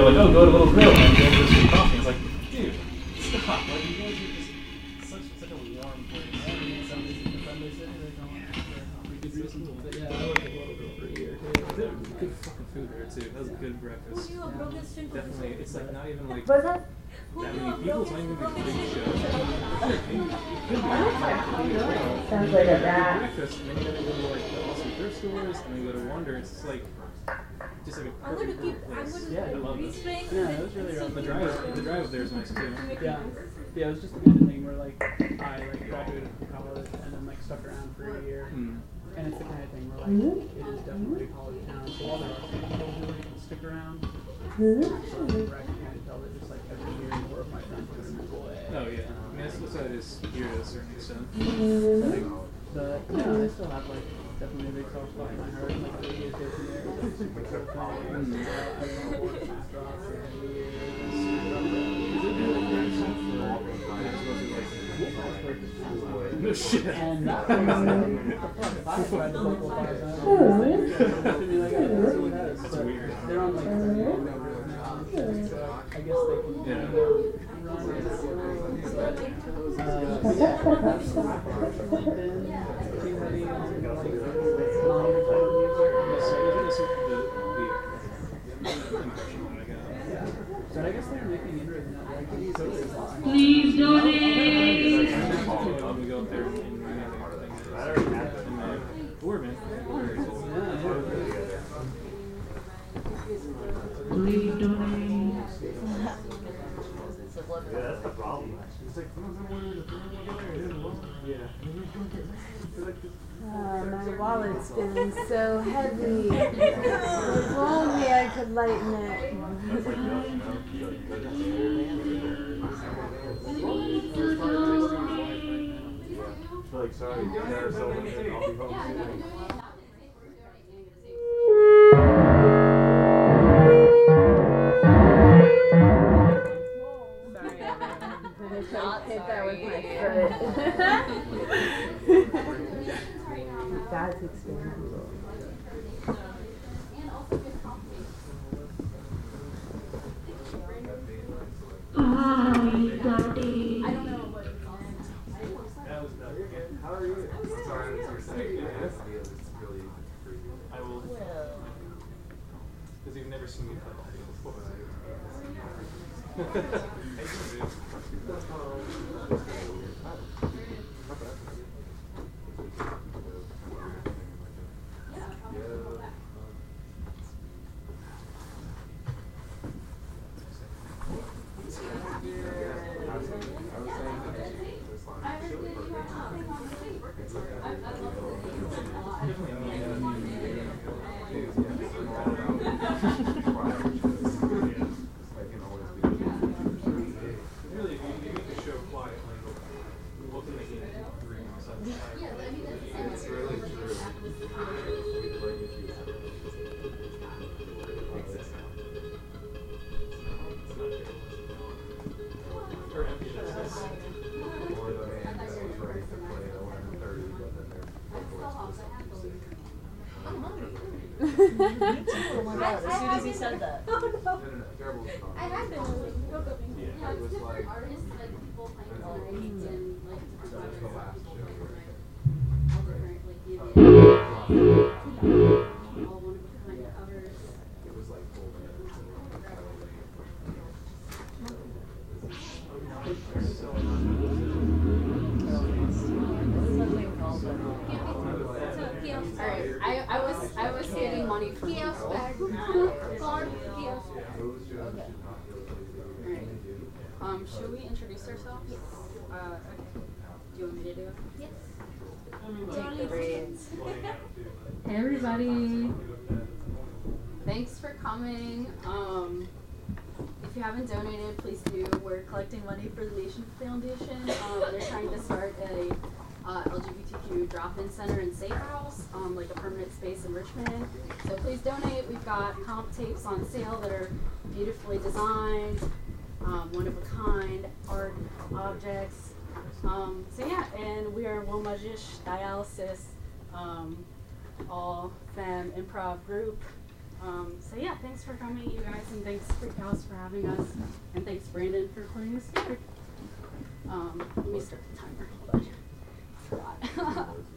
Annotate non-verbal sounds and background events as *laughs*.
they're like, oh, go to Little Grill and go for some coffee. It's like, dude, stop. Like, you guys are just such, such a warm place. But yeah, I worked at Little Grill for a year too. Good fucking food there too. That was a good breakfast. Definitely, it's like not even like Was that? that many people. It's not even a big show. Sounds like a rat. Breakfast, and then you gotta go to like awesome thrift stores, and then you go to Wonder. It's just like just like a I'm gonna perfect keep. little I'm place. gonna Yeah, I love this. restrain. Yeah, it was really around The drive, the drive up there is nice too. Yeah. Yeah, it was just a good thing where like I like graduated from college and then like stuck around for a hmm. year. Mm. And it's the kind of thing where like hmm? it is definitely a college town. So while there are some people who like stick around, so I can kind of tell that just like every year more of my friends are gonna move away. Oh yeah, I mean that's, that's how it is here to a certain extent. Like, but yeah, I still have like definitely a big soft spot in my heart. Like the radio there, is, like super cool thing. I remember watching it drop for every year. No shit. And that was like, I tried to local five times. To be like, I don't know what that is, weird. They're on like radio now, so I guess they can Yeah. kind of run it. But, uh, uh, Orban. Please donate. Yeah, that's the problem. Oh, my wallet's feeling so heavy. If only I could lighten it. like, sorry, I'll be home soon. Foot. That's experimental. Ay, daddy. How are you? Sorry, I was your really I will. Because you've never seen me cut *laughs* before. *laughs* Really, if you, you make the show quiet, like, what can they get in three months? It's really true. Or empty this. Or the band that was ready to play at 11:30, but then their vocalist was. As soon as he said that. No, no, no, terrible. I have been like, go go. Yeah, it was like, Alright, I, I was I was saving money for Kiosk bag. *laughs* Gone. Kiosk. Alright. Um, should we introduce ourselves? Yes. Uh, okay. Do you want me to do it? Yes. Take the reins. *laughs* Hey, everybody. Thanks for coming. Um, if you haven't donated, please do. We're collecting money for the Nationz Foundation. Um, they're trying to start a uh, LGBTQ drop-in center in Safe House, um, like a permanent space in Richmond. So please donate. We've got comp tapes on sale that are beautifully designed, um, one of a kind art objects. Um, so yeah, and we are Womajich Dialyseiz, um, all femme improv group. Um, so yeah, thanks for coming, you guys, and thanks Freak House for having us, and thanks Brandon for putting this. Um, let me start the timer. Forgot. *laughs*